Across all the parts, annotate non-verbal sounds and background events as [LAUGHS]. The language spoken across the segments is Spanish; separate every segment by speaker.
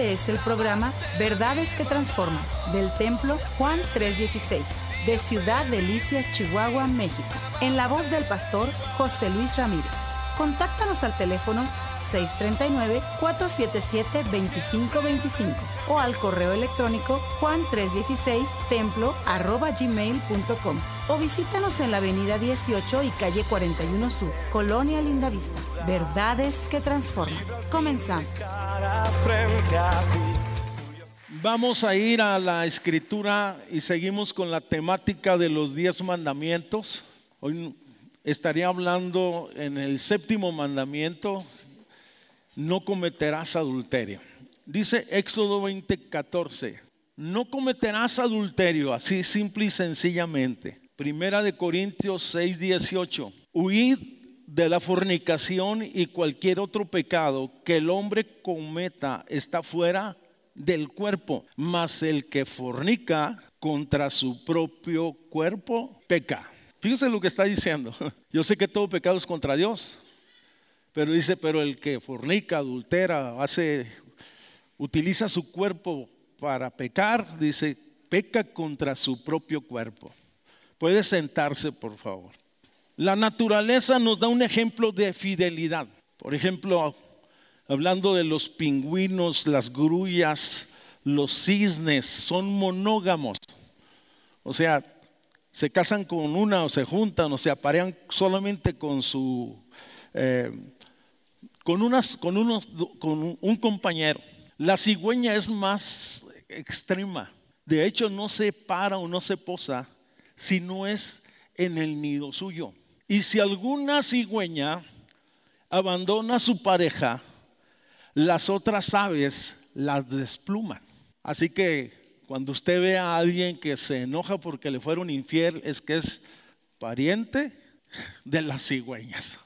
Speaker 1: Este es el programa Verdades que Transforman del Templo Juan 316 de Ciudad Delicias, Chihuahua, México, en la voz del pastor José Luis Ramírez. Contáctanos al teléfono 639-477-2525 o al correo electrónico juan316templo gmail.com o visítanos en la avenida 18 y calle 41 Sur, Colonia Lindavista. Verdades que transforman. Comenzamos.
Speaker 2: Vamos a ir a la escritura y seguimos con la temática de los diez mandamientos. Hoy estaría hablando en el séptimo mandamiento, no cometerás adulterio. Dice Éxodo 20:14, no cometerás adulterio, así simple y sencillamente. Primera de Corintios 6:18, huid de la fornicación y cualquier otro pecado que el hombre cometa está fuera del cuerpo, mas el que fornica contra su propio cuerpo peca. Fíjese lo que está diciendo. [LAUGHS] Yo sé que todo pecado es contra Dios, pero dice, pero el que fornica, adultera, hace, utiliza su cuerpo para pecar, dice, peca contra su propio cuerpo. Puede sentarse, por favor. La naturaleza nos da un ejemplo de fidelidad. Por ejemplo, hablando de los pingüinos, las grullas, los cisnes, son monógamos. O sea, se casan con una o se juntan o se aparean solamente con su eh, con, con, unos, con un compañero. La cigüeña es más extrema. De hecho, no se para o no se posa si no es en el nido suyo. Y si alguna cigüeña abandona a su pareja, las otras aves las despluman. Así que cuando usted ve a alguien que se enoja porque le fueron infiel, es que es pariente de las cigüeñas.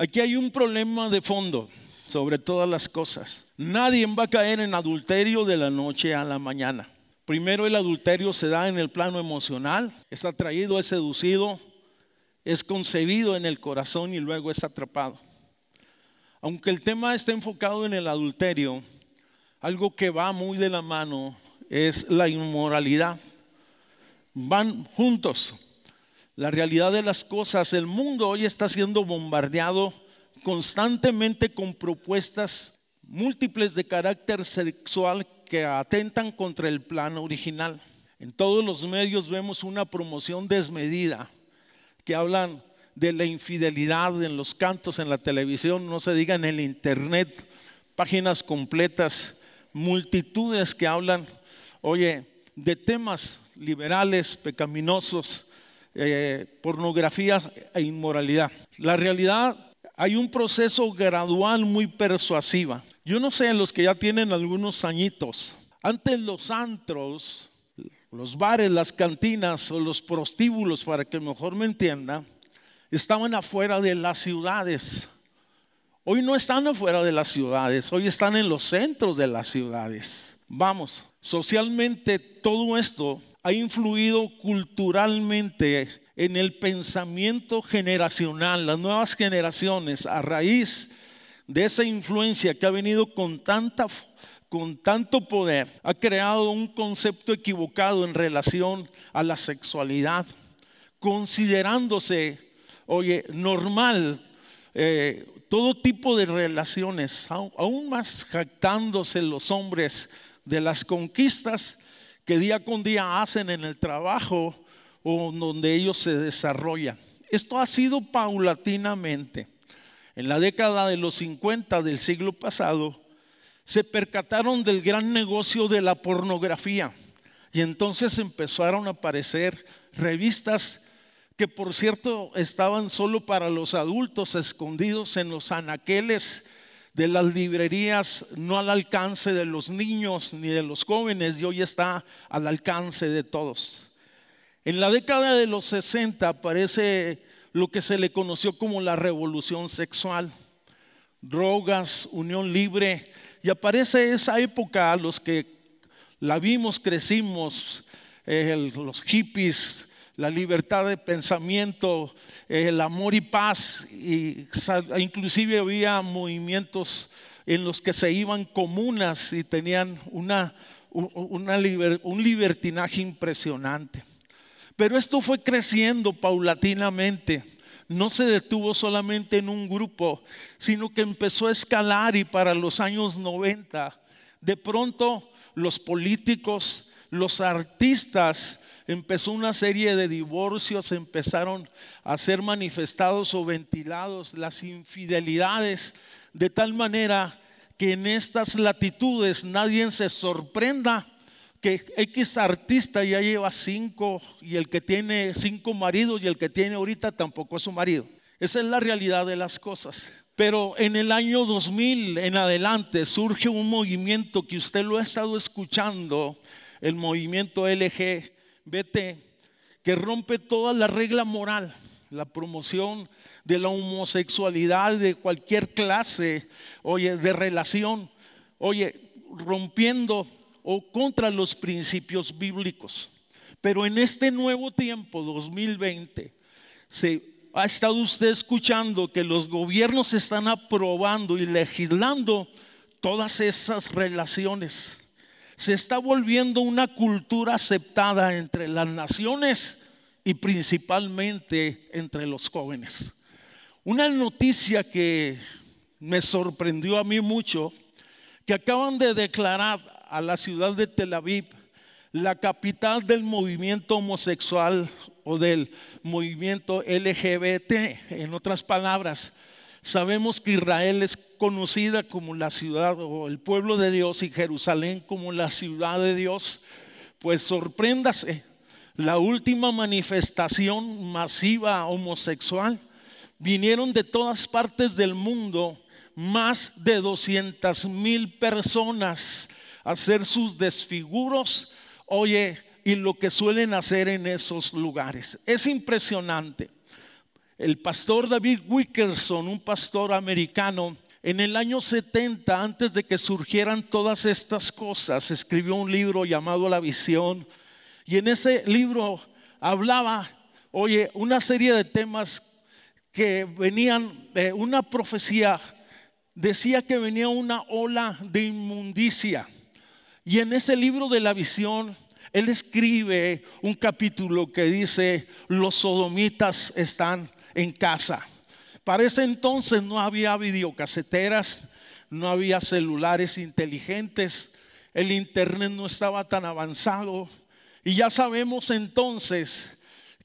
Speaker 2: Aquí hay un problema de fondo sobre todas las cosas. Nadie va a caer en adulterio de la noche a la mañana. Primero el adulterio se da en el plano emocional, es atraído, es seducido, es concebido en el corazón y luego es atrapado. Aunque el tema está enfocado en el adulterio, algo que va muy de la mano es la inmoralidad. Van juntos. La realidad de las cosas, el mundo hoy está siendo bombardeado constantemente con propuestas múltiples de carácter sexual que atentan contra el plan original. En todos los medios vemos una promoción desmedida que hablan de la infidelidad en los cantos, en la televisión, no se diga en el internet, páginas completas, multitudes que hablan, oye, de temas liberales, pecaminosos, eh, pornografía e inmoralidad. La realidad, hay un proceso gradual muy persuasiva. Yo no sé, los que ya tienen algunos añitos, antes los antros, los bares, las cantinas o los prostíbulos, para que mejor me entienda, estaban afuera de las ciudades. Hoy no están afuera de las ciudades, hoy están en los centros de las ciudades. Vamos, socialmente todo esto ha influido culturalmente en el pensamiento generacional, las nuevas generaciones, a raíz de esa influencia que ha venido con tanta con tanto poder, ha creado un concepto equivocado en relación a la sexualidad, considerándose, oye, normal eh, todo tipo de relaciones, aún más jactándose los hombres de las conquistas que día con día hacen en el trabajo o donde ellos se desarrollan. Esto ha sido paulatinamente. En la década de los 50 del siglo pasado, se percataron del gran negocio de la pornografía y entonces empezaron a aparecer revistas que por cierto estaban solo para los adultos escondidos en los anaqueles de las librerías no al alcance de los niños ni de los jóvenes y hoy está al alcance de todos. En la década de los 60 aparece lo que se le conoció como la revolución sexual, drogas, unión libre, y aparece esa época, los que la vimos, crecimos, eh, los hippies, la libertad de pensamiento, el amor y paz, y inclusive había movimientos en los que se iban comunas y tenían una, un libertinaje impresionante. Pero esto fue creciendo paulatinamente. No se detuvo solamente en un grupo, sino que empezó a escalar y para los años 90, de pronto los políticos, los artistas, empezó una serie de divorcios, empezaron a ser manifestados o ventilados las infidelidades, de tal manera que en estas latitudes nadie se sorprenda que X artista ya lleva cinco y el que tiene cinco maridos y el que tiene ahorita tampoco es su marido. Esa es la realidad de las cosas. Pero en el año 2000 en adelante surge un movimiento que usted lo ha estado escuchando, el movimiento LGBT, que rompe toda la regla moral, la promoción de la homosexualidad de cualquier clase, oye, de relación, oye, rompiendo o contra los principios bíblicos. Pero en este nuevo tiempo, 2020, se ha estado usted escuchando que los gobiernos están aprobando y legislando todas esas relaciones. Se está volviendo una cultura aceptada entre las naciones y principalmente entre los jóvenes. Una noticia que me sorprendió a mí mucho, que acaban de declarar a la ciudad de Tel Aviv, la capital del movimiento homosexual o del movimiento LGBT. En otras palabras, sabemos que Israel es conocida como la ciudad o el pueblo de Dios y Jerusalén como la ciudad de Dios. Pues sorpréndase, la última manifestación masiva homosexual vinieron de todas partes del mundo más de 200 mil personas hacer sus desfiguros, oye, y lo que suelen hacer en esos lugares. Es impresionante. El pastor David Wickerson, un pastor americano, en el año 70, antes de que surgieran todas estas cosas, escribió un libro llamado La Visión. Y en ese libro hablaba, oye, una serie de temas que venían, de una profecía decía que venía una ola de inmundicia y en ese libro de la visión, él escribe un capítulo que dice, los sodomitas están en casa. Para ese entonces no había videocaseteras, no había celulares inteligentes, el internet no estaba tan avanzado. Y ya sabemos entonces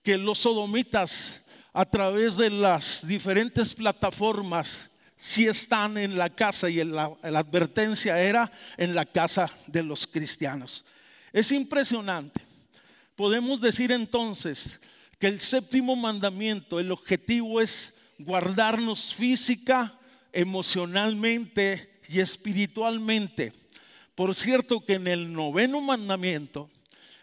Speaker 2: que los sodomitas a través de las diferentes plataformas si están en la casa y la advertencia era en la casa de los cristianos. Es impresionante. Podemos decir entonces que el séptimo mandamiento, el objetivo es guardarnos física, emocionalmente y espiritualmente. Por cierto que en el noveno mandamiento,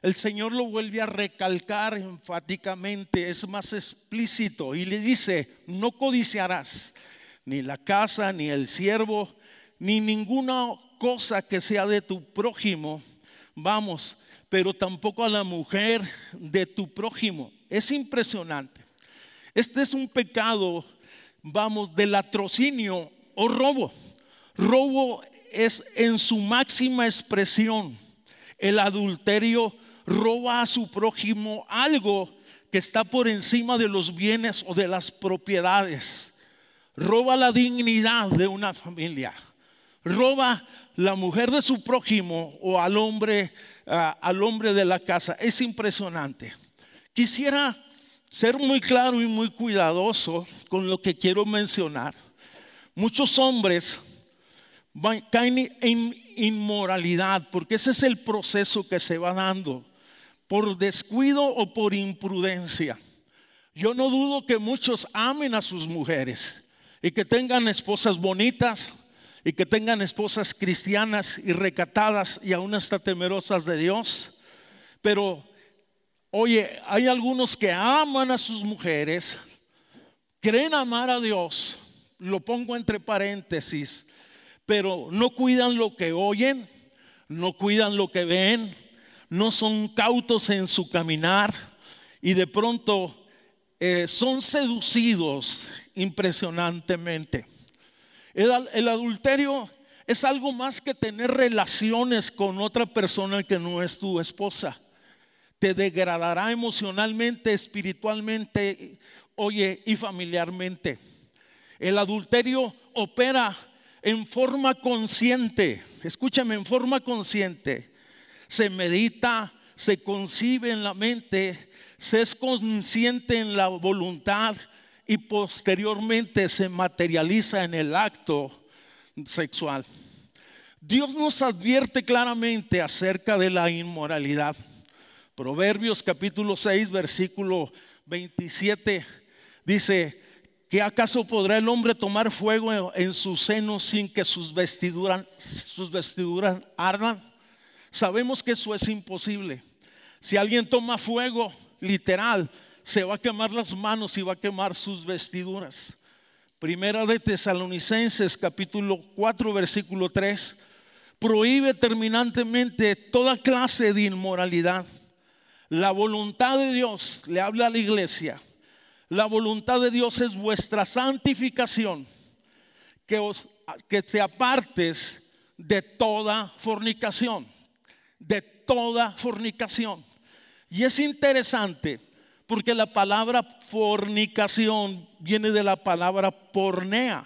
Speaker 2: el Señor lo vuelve a recalcar enfáticamente, es más explícito y le dice, no codiciarás ni la casa, ni el siervo, ni ninguna cosa que sea de tu prójimo. Vamos, pero tampoco a la mujer de tu prójimo. Es impresionante. Este es un pecado, vamos, del latrocinio o robo. Robo es en su máxima expresión. El adulterio roba a su prójimo algo que está por encima de los bienes o de las propiedades roba la dignidad de una familia, roba la mujer de su prójimo o al hombre, al hombre de la casa. Es impresionante. Quisiera ser muy claro y muy cuidadoso con lo que quiero mencionar. Muchos hombres caen en inmoralidad porque ese es el proceso que se va dando por descuido o por imprudencia. Yo no dudo que muchos amen a sus mujeres, y que tengan esposas bonitas y que tengan esposas cristianas y recatadas y aún hasta temerosas de Dios. Pero, oye, hay algunos que aman a sus mujeres, creen amar a Dios, lo pongo entre paréntesis, pero no cuidan lo que oyen, no cuidan lo que ven, no son cautos en su caminar y de pronto eh, son seducidos impresionantemente. El, adulterio es algo más que tener relaciones con otra persona que no es tu esposa. Te degradará emocionalmente, espiritualmente, oye, y familiarmente. El adulterio opera en forma consciente, escúchame, en forma consciente. Se medita, se concibe en la mente, se es consciente en la voluntad y posteriormente se materializa en el acto sexual. Dios nos advierte claramente acerca de la inmoralidad. Proverbios capítulo 6, versículo 27 dice, ¿qué acaso podrá el hombre tomar fuego en su seno sin que sus vestiduras, sus vestiduras ardan? Sabemos que eso es imposible. Si alguien toma fuego, literal, se va a quemar las manos y va a quemar sus vestiduras. Primera de Tesalonicenses capítulo 4 versículo 3 prohíbe terminantemente toda clase de inmoralidad. La voluntad de Dios, le habla a la iglesia, la voluntad de Dios es vuestra santificación, que, os, que te apartes de toda fornicación, de toda fornicación. Y es interesante porque la palabra fornicación viene de la palabra pornea,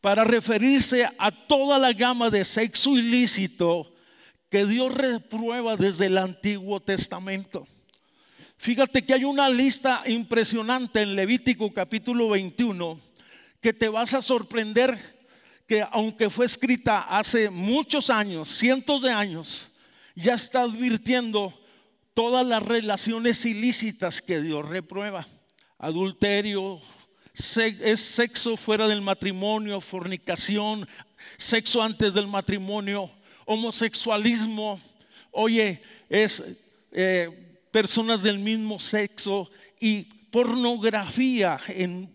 Speaker 2: para referirse a toda la gama de sexo ilícito que Dios reprueba desde el Antiguo Testamento. Fíjate que hay una lista impresionante en Levítico capítulo 21 que te vas a sorprender que aunque fue escrita hace muchos años, cientos de años, ya está advirtiendo todas las relaciones ilícitas que Dios reprueba. Adulterio, es sexo fuera del matrimonio, fornicación, sexo antes del matrimonio, homosexualismo, oye, es eh, personas del mismo sexo y pornografía. En,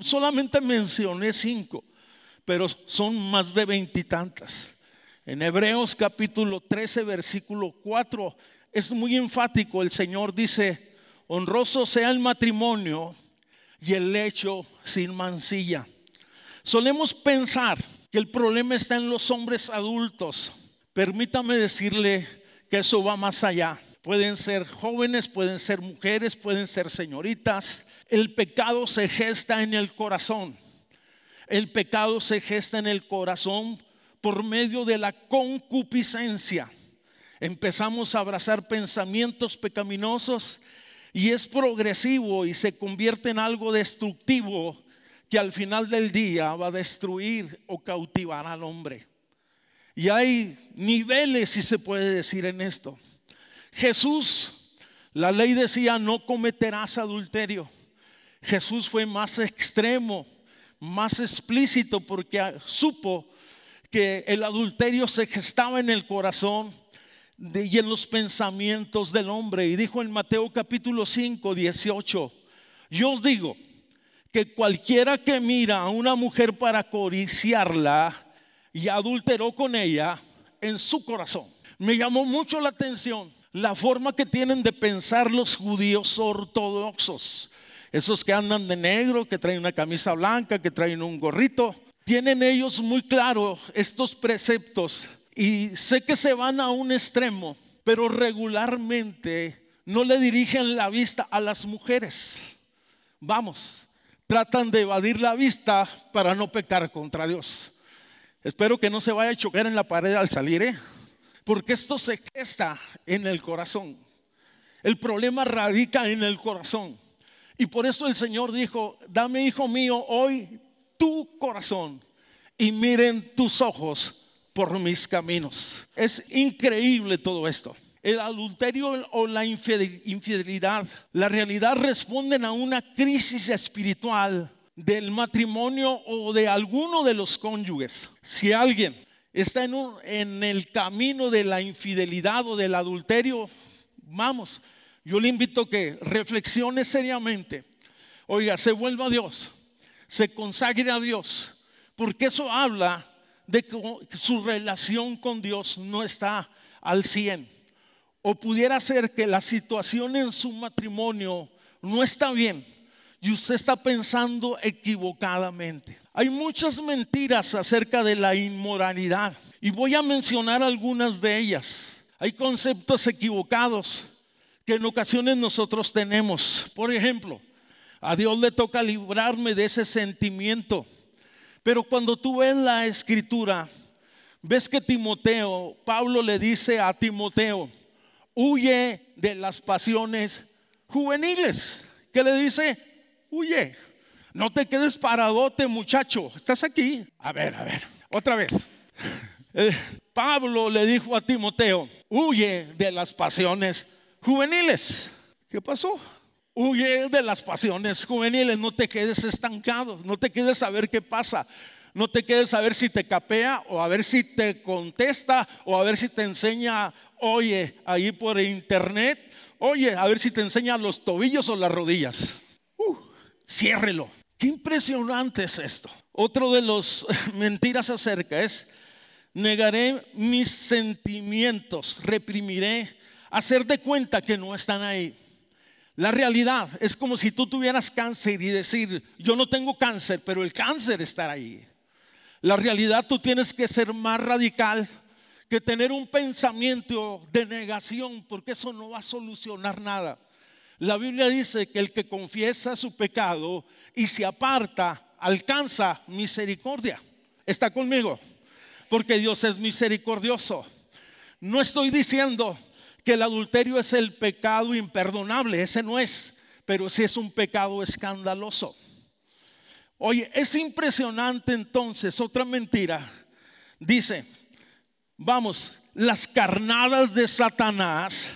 Speaker 2: solamente mencioné cinco, pero son más de veintitantas. En Hebreos capítulo 13, versículo 4 es muy enfático. El Señor dice, honroso sea el matrimonio y el lecho sin mancilla. Solemos pensar que el problema está en los hombres adultos. Permítame decirle que eso va más allá. Pueden ser jóvenes, pueden ser mujeres, pueden ser señoritas. El pecado se gesta en el corazón. El pecado se gesta en el corazón por medio de la concupiscencia empezamos a abrazar pensamientos pecaminosos y es progresivo y se convierte en algo destructivo que al final del día va a destruir o cautivar al hombre. Y hay niveles, si se puede decir en esto. Jesús, la ley decía, no cometerás adulterio. Jesús fue más extremo, más explícito porque supo que el adulterio se gestaba en el corazón y en los pensamientos del hombre. Y dijo en Mateo capítulo 5, 18, yo os digo que cualquiera que mira a una mujer para codiciarla y adulteró con ella en su corazón. Me llamó mucho la atención la forma que tienen de pensar los judíos ortodoxos. Esos que andan de negro, que traen una camisa blanca, que traen un gorrito. Tienen ellos muy claro estos preceptos y sé que se van a un extremo, pero regularmente no le dirigen la vista a las mujeres. Vamos, tratan de evadir la vista para no pecar contra Dios. Espero que no se vaya a chocar en la pared al salir, ¿eh? porque esto se gesta en el corazón. El problema radica en el corazón. Y por eso el Señor dijo, dame hijo mío hoy tu corazón y miren tus ojos por mis caminos. Es increíble todo esto. El adulterio o la infidelidad, la realidad responden a una crisis espiritual del matrimonio o de alguno de los cónyuges. Si alguien está en, el camino de la infidelidad o del adulterio, vamos, yo le invito a que reflexione seriamente. Oiga, se vuelva a Dios, se consagre a Dios, porque eso habla de que su relación con Dios no está al 100. O pudiera ser que la situación en su matrimonio no está bien. Y usted está pensando equivocadamente. Hay muchas mentiras acerca de la inmoralidad y voy a mencionar algunas de ellas. Hay conceptos equivocados que en ocasiones nosotros tenemos. Por ejemplo, a Dios le toca librarme de ese sentimiento. Pero cuando tú ves la escritura, ves que Timoteo, Pablo le dice a Timoteo, huye de las pasiones juveniles. ¿Qué le dice? Huye. No te quedes paradote, muchacho. Estás aquí. A ver, a ver. Otra vez. [LAUGHS] Eh, Pablo le dijo a Timoteo, huye de las pasiones juveniles. ¿Qué pasó? Huye de las pasiones juveniles, no te quedes estancado, no te quedes a ver qué pasa, no te quedes a ver si te capea o a ver si te contesta o a ver si te enseña, oye, ahí por internet, oye, a ver si te enseña los tobillos o las rodillas. Ciérrelo. Qué impresionante es esto. Otro de los [LAUGHS] mentiras acerca es, negaré mis sentimientos, reprimiré, hacer de cuenta que no están ahí. La realidad es como si tú tuvieras cáncer y decir, yo no tengo cáncer, pero el cáncer está ahí. La realidad tú tienes que ser más radical que tener un pensamiento de negación, porque eso no va a solucionar nada. La Biblia dice que el que confiesa su pecado y se aparta, alcanza misericordia. ¿Está conmigo? Porque Dios es misericordioso. No estoy diciendo que el adulterio es el pecado imperdonable, ese no es, pero sí es un pecado escandaloso. Oye, es impresionante entonces, otra mentira. Dice, vamos, las carnadas de Satanás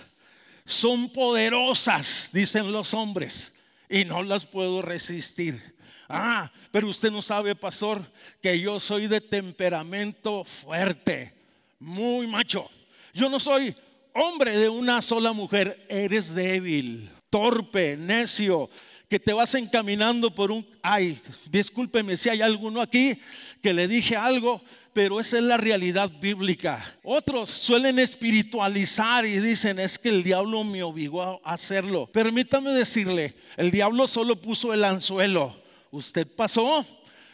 Speaker 2: son poderosas, dicen los hombres, y no las puedo resistir. Ah, pero usted no sabe, pastor, que yo soy de temperamento fuerte, muy macho. Yo no soy hombre de una sola mujer, eres débil, torpe, necio, que te vas encaminando por un... Ay, discúlpeme si hay alguno aquí que le dije algo, pero esa es la realidad bíblica. Otros suelen espiritualizar y dicen, es que el diablo me obligó a hacerlo. Permítame decirle, el diablo solo puso el anzuelo. Usted pasó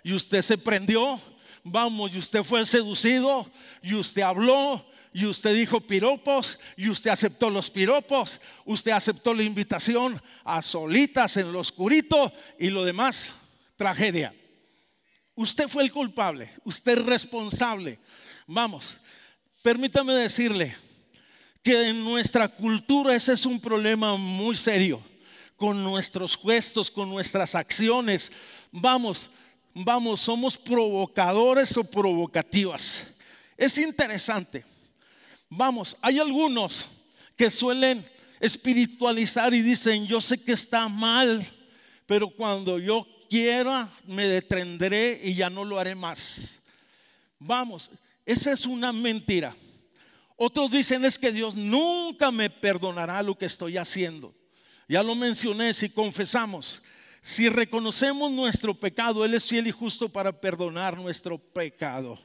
Speaker 2: y usted se prendió. Vamos, y usted fue seducido y usted habló y usted dijo piropos y usted aceptó los piropos, usted aceptó la invitación a solitas en lo oscurito y lo demás, tragedia. Usted fue el culpable, usted es responsable. Vamos, permítame decirle que en nuestra cultura ese es un problema muy serio, con nuestros gestos, con nuestras acciones. Vamos, vamos, somos provocadores o provocativas. Es interesante. Vamos, hay algunos que suelen espiritualizar y dicen, yo sé que está mal, pero cuando yo quiera me detendré y ya no lo haré más. Vamos, esa es una mentira. Otros dicen es que Dios nunca me perdonará lo que estoy haciendo. Ya lo mencioné, si confesamos, si reconocemos nuestro pecado, Él es fiel y justo para perdonar nuestro pecado.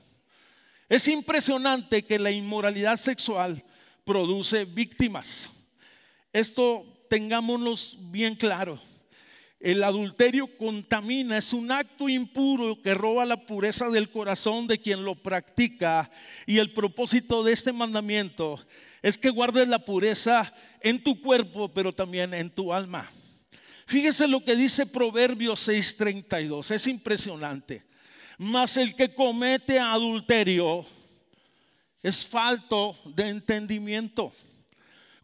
Speaker 2: Es impresionante que la inmoralidad sexual produce víctimas. Esto tengámonos bien claro. El adulterio contamina, es un acto impuro que roba la pureza del corazón de quien lo practica. Y el propósito de este mandamiento es que guardes la pureza en tu cuerpo, pero también en tu alma. Fíjese lo que dice Proverbios 6:32, es impresionante. Mas el que comete adulterio es falto de entendimiento.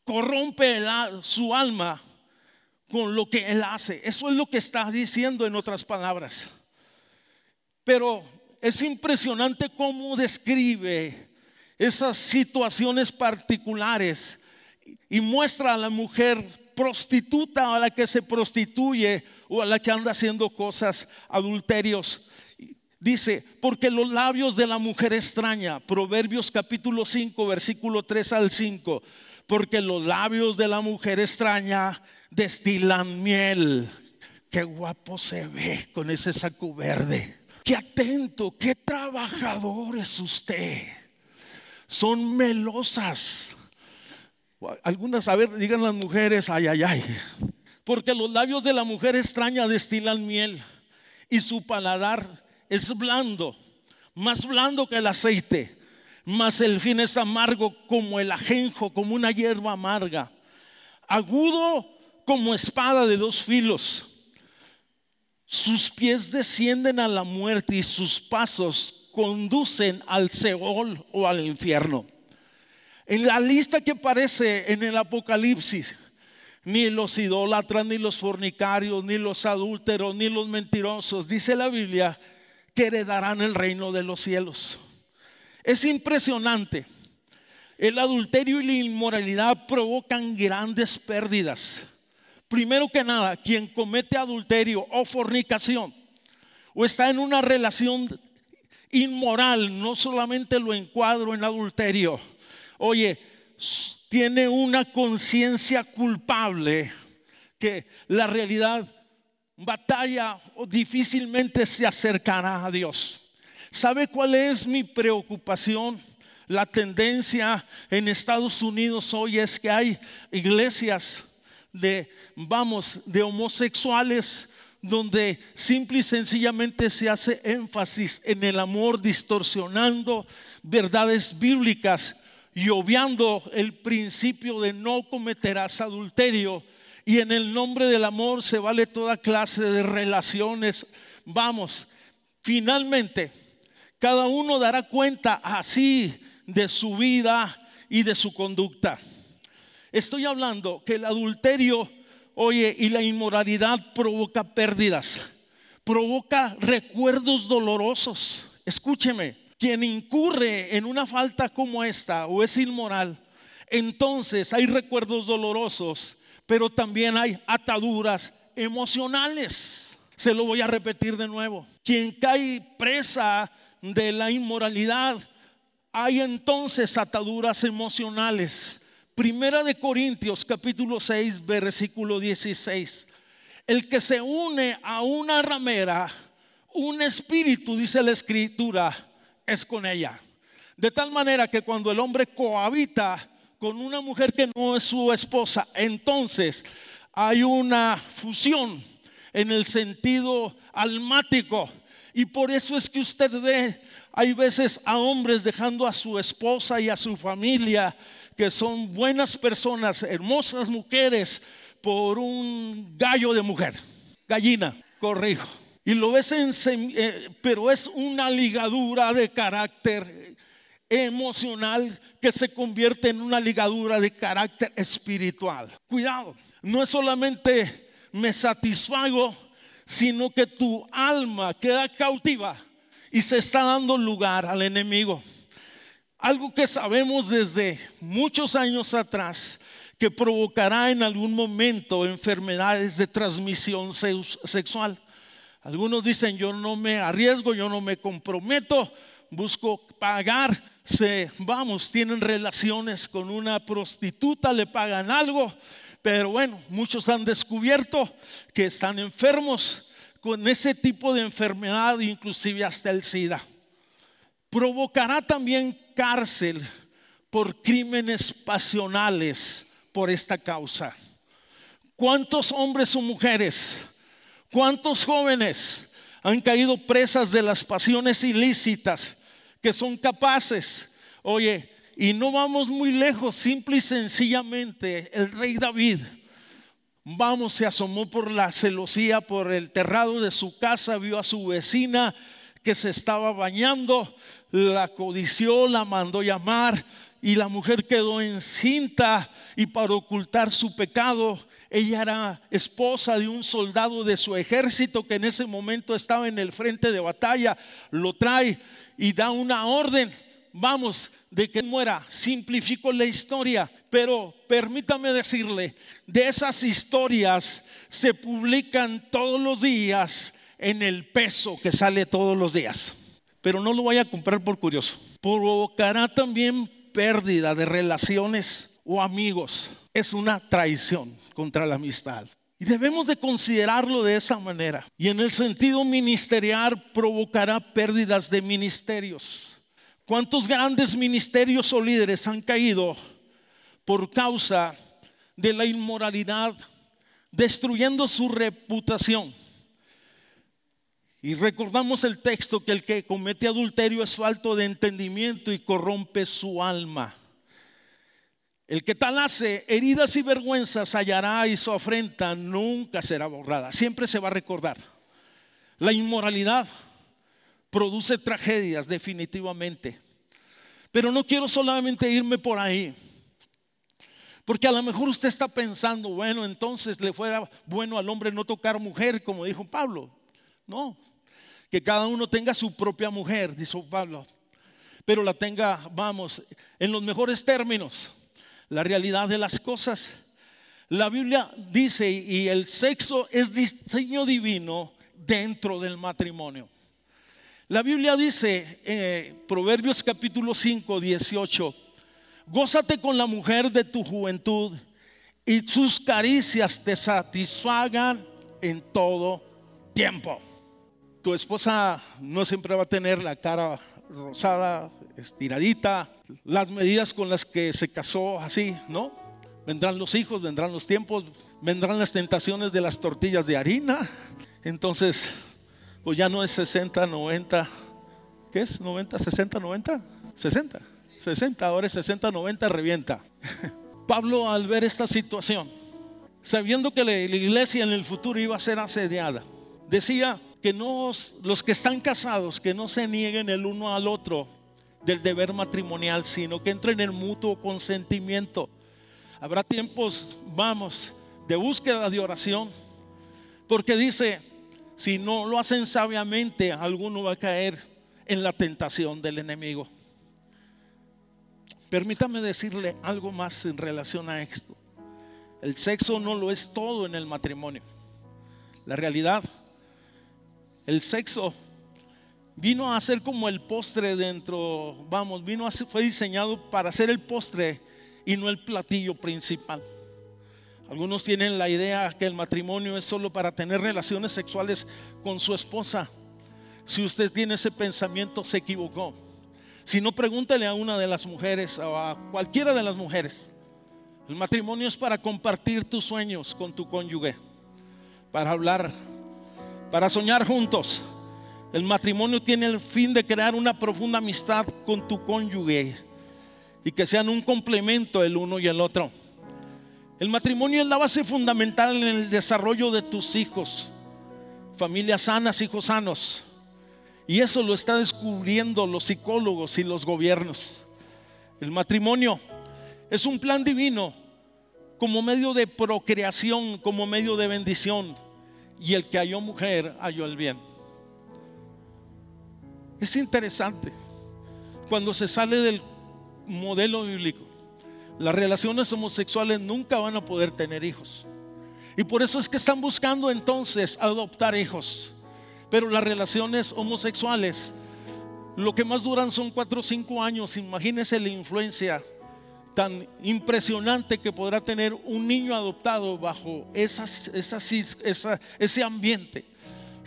Speaker 2: Corrompe su alma con lo que él hace. Eso es lo que está diciendo en otras palabras. Pero es impresionante cómo describe esas situaciones particulares y muestra a la mujer prostituta a la que se prostituye o a la que anda haciendo cosas adulterios. Dice, porque los labios de la mujer extraña, Proverbios capítulo 5, versículo 3 al 5, porque los labios de la mujer extraña destilan miel. Qué guapo se ve con ese saco verde. Qué atento, qué trabajador es usted. Son melosas. Algunas, a ver, digan las mujeres, ay, ay, ay. porque los labios de la mujer extraña destilan miel y su paladar es blando, más blando que el aceite, mas el fin es amargo como el ajenjo, como una hierba amarga, agudo como espada de dos filos. Sus pies descienden a la muerte y sus pasos conducen al Seol o al infierno. En la lista que aparece en el Apocalipsis, ni los idólatras, ni los fornicarios, ni los adúlteros, ni los mentirosos, dice la Biblia, que heredarán el reino de los cielos. Es impresionante. El adulterio y la inmoralidad provocan grandes pérdidas. Primero que nada, quien comete adulterio o fornicación o está en una relación inmoral, no solamente lo encuadro en adulterio, oye, tiene una conciencia culpable que la realidad batalla o difícilmente se acercará a Dios. ¿Sabe cuál es mi preocupación? La tendencia en Estados Unidos hoy es que hay iglesias de, vamos, de homosexuales donde simple y sencillamente se hace énfasis en el amor distorsionando verdades bíblicas y obviando el principio de no cometerás adulterio. Y en el nombre del amor se vale toda clase de relaciones. Vamos, finalmente, cada uno dará cuenta así de su vida y de su conducta. Estoy hablando que el adulterio, oye, y la inmoralidad provoca pérdidas, provoca recuerdos dolorosos. Escúcheme, quien incurre en una falta como esta o es inmoral, entonces hay recuerdos dolorosos, pero también hay ataduras emocionales. Se lo voy a repetir de nuevo. Quien cae presa de la inmoralidad, hay entonces ataduras emocionales. Primera de Corintios capítulo 6 versículo 16. El que se une a una ramera, un espíritu, dice la escritura, es con ella. De tal manera que cuando el hombre cohabita con una mujer que no es su esposa, entonces hay una fusión en el sentido almático. Y por eso es que usted ve, hay veces a hombres dejando a su esposa y a su familia, que son buenas personas, hermosas mujeres, por un gallo de mujer, gallina, corrijo. Y lo ves en, eh, pero es una ligadura de carácter emocional que se convierte en una ligadura de carácter espiritual. Cuidado, no es solamente me satisfago, sino que tu alma queda cautiva y se está dando lugar al enemigo. Algo que sabemos desde muchos años atrás que provocará en algún momento enfermedades de transmisión sexual. Algunos dicen, yo no me arriesgo, yo no me comprometo, busco pagar, se, vamos, tienen relaciones con una prostituta, le pagan algo, pero bueno, muchos han descubierto que están enfermos con ese tipo de enfermedad, inclusive hasta el SIDA. Provocará también cárcel por crímenes pasionales por esta causa. ¿Cuántos hombres o mujeres? ¿Cuántos jóvenes han caído presas de las pasiones ilícitas que son capaces? Oye, y no vamos muy lejos, simple y sencillamente, el rey David, vamos, se asomó por la celosía, por el terrado de su casa, vio a su vecina que se estaba bañando, la codició, la mandó llamar y la mujer quedó encinta y para ocultar su pecado ella era esposa de un soldado de su ejército que en ese momento estaba en el frente de batalla. Lo trae y da una orden. Vamos, de que muera. Simplifico la historia, pero permítame decirle, de esas historias se publican todos los días en el peso que sale todos los días. Pero no lo voy a comprar por curioso. Provocará también pérdida de relaciones o amigos. Es una traición contra la amistad. Y debemos de considerarlo de esa manera. Y en el sentido ministerial provocará pérdidas de ministerios. ¿Cuántos grandes ministerios o líderes han caído por causa de la inmoralidad, destruyendo su reputación. Y recordamos el texto que el que comete adulterio es falto de entendimiento y corrompe su alma. El que tal hace heridas y vergüenzas hallará y su afrenta nunca será borrada, siempre se va a recordar. La inmoralidad produce tragedias definitivamente. Pero no quiero solamente irme por ahí. Porque a lo mejor usted está pensando, bueno, entonces le fuera bueno al hombre no tocar mujer, como dijo Pablo. No, que cada uno tenga su propia mujer, dijo Pablo, pero la tenga, vamos, en los mejores términos, la realidad de las cosas. La Biblia dice, y el sexo es diseño divino dentro del matrimonio. La Biblia dice, eh, Proverbios capítulo 5, 18, gózate con la mujer de tu juventud y sus caricias te satisfagan en todo tiempo. Tu esposa no siempre va a tener la cara rosada, estiradita, las medidas con las que se casó así, ¿no? Vendrán los hijos, vendrán los tiempos, vendrán las tentaciones de las tortillas de harina. Entonces, pues ya no es 60, 90, ¿qué es? 90, 60, 90, 60, 60, ahora es 60, 90, revienta. [LAUGHS] Pablo al ver esta situación, sabiendo que la iglesia en el futuro iba a ser asediada, decía que no, los que están casados, que no se nieguen el uno al otro del deber matrimonial, sino que entren en mutuo consentimiento. Habrá tiempos, vamos, de búsqueda de oración, porque dice, si no lo hacen sabiamente, alguno va a caer en la tentación del enemigo. Permítame decirle algo más en relación a esto. El sexo no lo es todo en el matrimonio. La realidad, el sexo vino a ser como el postre dentro, vamos, vino a ser, fue diseñado para ser el postre y no el platillo principal. Algunos tienen la idea que el matrimonio es solo para tener relaciones sexuales con su esposa. Si usted tiene ese pensamiento, se equivocó. Si no, pregúntele a una de las mujeres o a cualquiera de las mujeres. El matrimonio es para compartir tus sueños con tu cónyuge, para hablar, para soñar juntos. El matrimonio tiene el fin de crear una profunda amistad con tu cónyuge y que sean un complemento el uno y el otro. El matrimonio es la base fundamental en el desarrollo de tus hijos. Familias sanas, hijos sanos. Y eso lo está descubriendo los psicólogos y los gobiernos. El matrimonio es un plan divino como medio de procreación, como medio de bendición. Y el que halló mujer halló el bien. Es interesante cuando se sale del modelo bíblico las relaciones homosexuales nunca van a poder tener hijos. Y por eso es que están buscando entonces adoptar hijos. Pero las relaciones homosexuales, lo que más duran son cuatro o cinco años. Imagínense la influencia tan impresionante que podrá tener un niño adoptado bajo esas, ese ambiente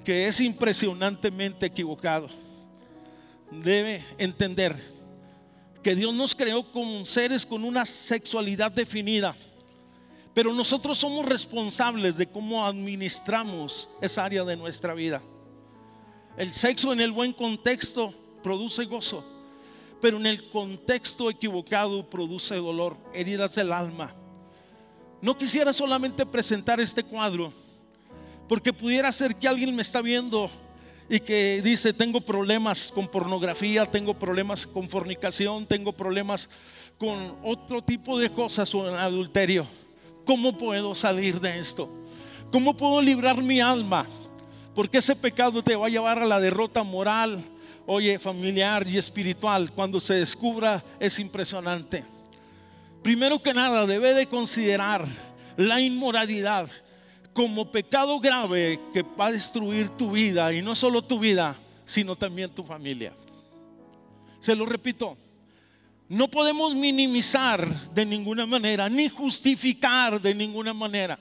Speaker 2: que es impresionantemente equivocado. Debe entender que Dios nos creó como seres con una sexualidad definida. Pero nosotros somos responsables de cómo administramos esa área de nuestra vida. El sexo en el buen contexto produce gozo, pero en el contexto equivocado produce dolor, heridas del alma. No quisiera solamente presentar este cuadro, porque pudiera ser que alguien me está viendo y que dice, tengo problemas con pornografía, tengo problemas con fornicación, tengo problemas con otro tipo de cosas o en adulterio. ¿Cómo puedo salir de esto? ¿Cómo puedo librar mi alma? Porque ese pecado te va a llevar a la derrota moral, oye, familiar y espiritual. Cuando se descubra es impresionante. Primero que nada, debe de considerar la inmoralidad como pecado grave que va a destruir tu vida y no solo tu vida, sino también tu familia. Se lo repito, no podemos minimizar de ninguna manera, ni justificar de ninguna manera.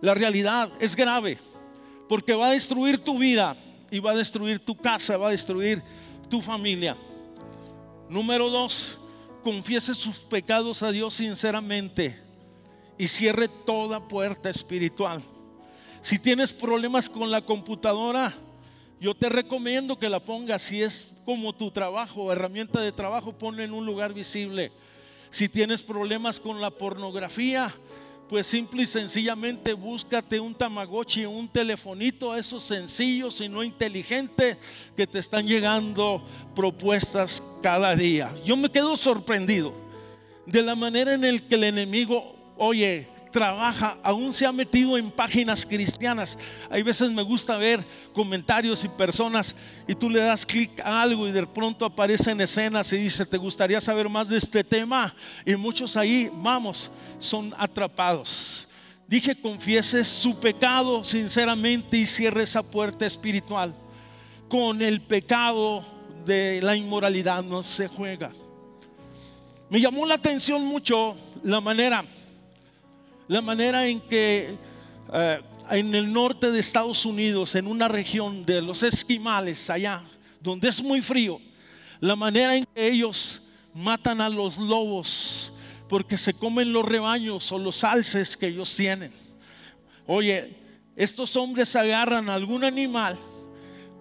Speaker 2: La realidad es grave, porque va a destruir tu vida y va a destruir tu casa, va a destruir tu familia. Número dos, confiese sus pecados a Dios sinceramente y cierre toda puerta espiritual. Si tienes problemas con la computadora, yo te recomiendo que la pongas, si es como tu trabajo, herramienta de trabajo, ponla en un lugar visible. Si tienes problemas con la pornografía, pues simple y sencillamente búscate un tamagotchi, un telefonito, esos sencillos y no inteligentes que te están llegando propuestas cada día. Yo me quedo sorprendido de la manera en el que el enemigo, oye, trabaja, aún se ha metido en páginas cristianas. Hay veces me gusta ver comentarios y personas y tú le das clic a algo y de pronto aparecen escenas y dice, ¿te gustaría saber más de este tema? Y muchos ahí, vamos, son atrapados. Dije, confiese su pecado sinceramente y cierre esa puerta espiritual. Con el pecado de la inmoralidad no se juega. Me llamó la atención mucho la manera la manera en que eh, en el norte de Estados Unidos, en una región de los esquimales, allá, donde es muy frío, la manera en que ellos matan a los lobos porque se comen los rebaños o los alces que ellos tienen. Oye, estos hombres agarran algún animal,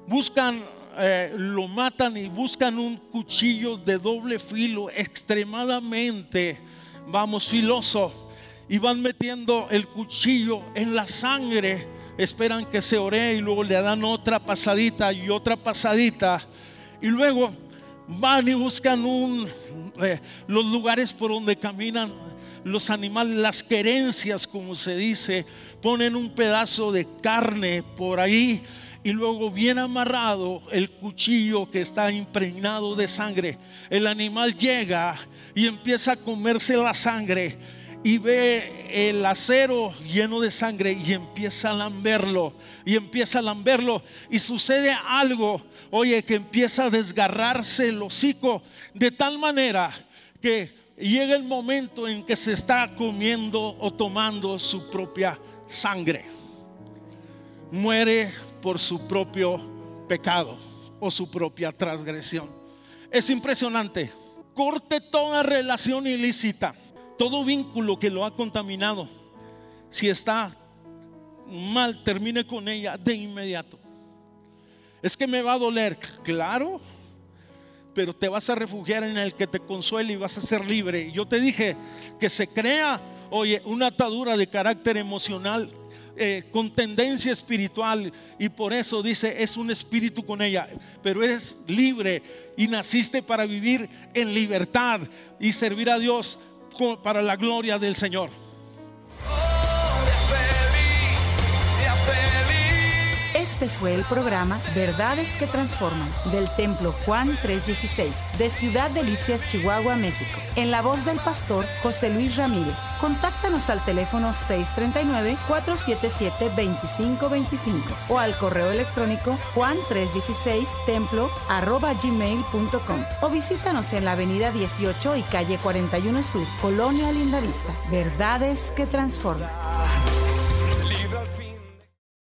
Speaker 2: buscan, eh, lo matan y buscan un cuchillo de doble filo extremadamente, vamos, filoso y van metiendo el cuchillo en la sangre. Esperan que se ore y luego le dan otra pasadita y otra pasadita. Y luego van y buscan un, eh, los lugares por donde caminan los animales, las querencias, como se dice. Ponen un pedazo de carne por ahí y luego bien amarrado el cuchillo que está impregnado de sangre. El animal llega y empieza a comerse la sangre y ve el acero lleno de sangre y empieza a lamberlo y empieza a lamberlo y sucede algo, oye, que empieza a desgarrarse el hocico de tal manera que llega el momento en que se está comiendo o tomando su propia sangre. Muere por su propio pecado o su propia transgresión. Es impresionante. Corte toda relación ilícita todo vínculo que lo ha contaminado, si está mal, termine con ella de inmediato. Es que me va a doler, claro, pero te vas a refugiar en el que te consuele y vas a ser libre. Yo te dije que se crea, oye, una atadura de carácter emocional eh, con tendencia espiritual y por eso dice es un espíritu con ella, pero eres libre y naciste para vivir en libertad y servir a Dios para la gloria del Señor.
Speaker 1: Este fue el programa Verdades que Transforman del Templo Juan 316 de Ciudad Delicias, Chihuahua, México. En la voz del pastor José Luis Ramírez. Contáctanos al teléfono 639-477-2525 o al correo electrónico juan316 templo arroba gmail.com o visítanos en la avenida 18 y calle 41 Sur, Colonia Lindavista. Verdades que Transforman.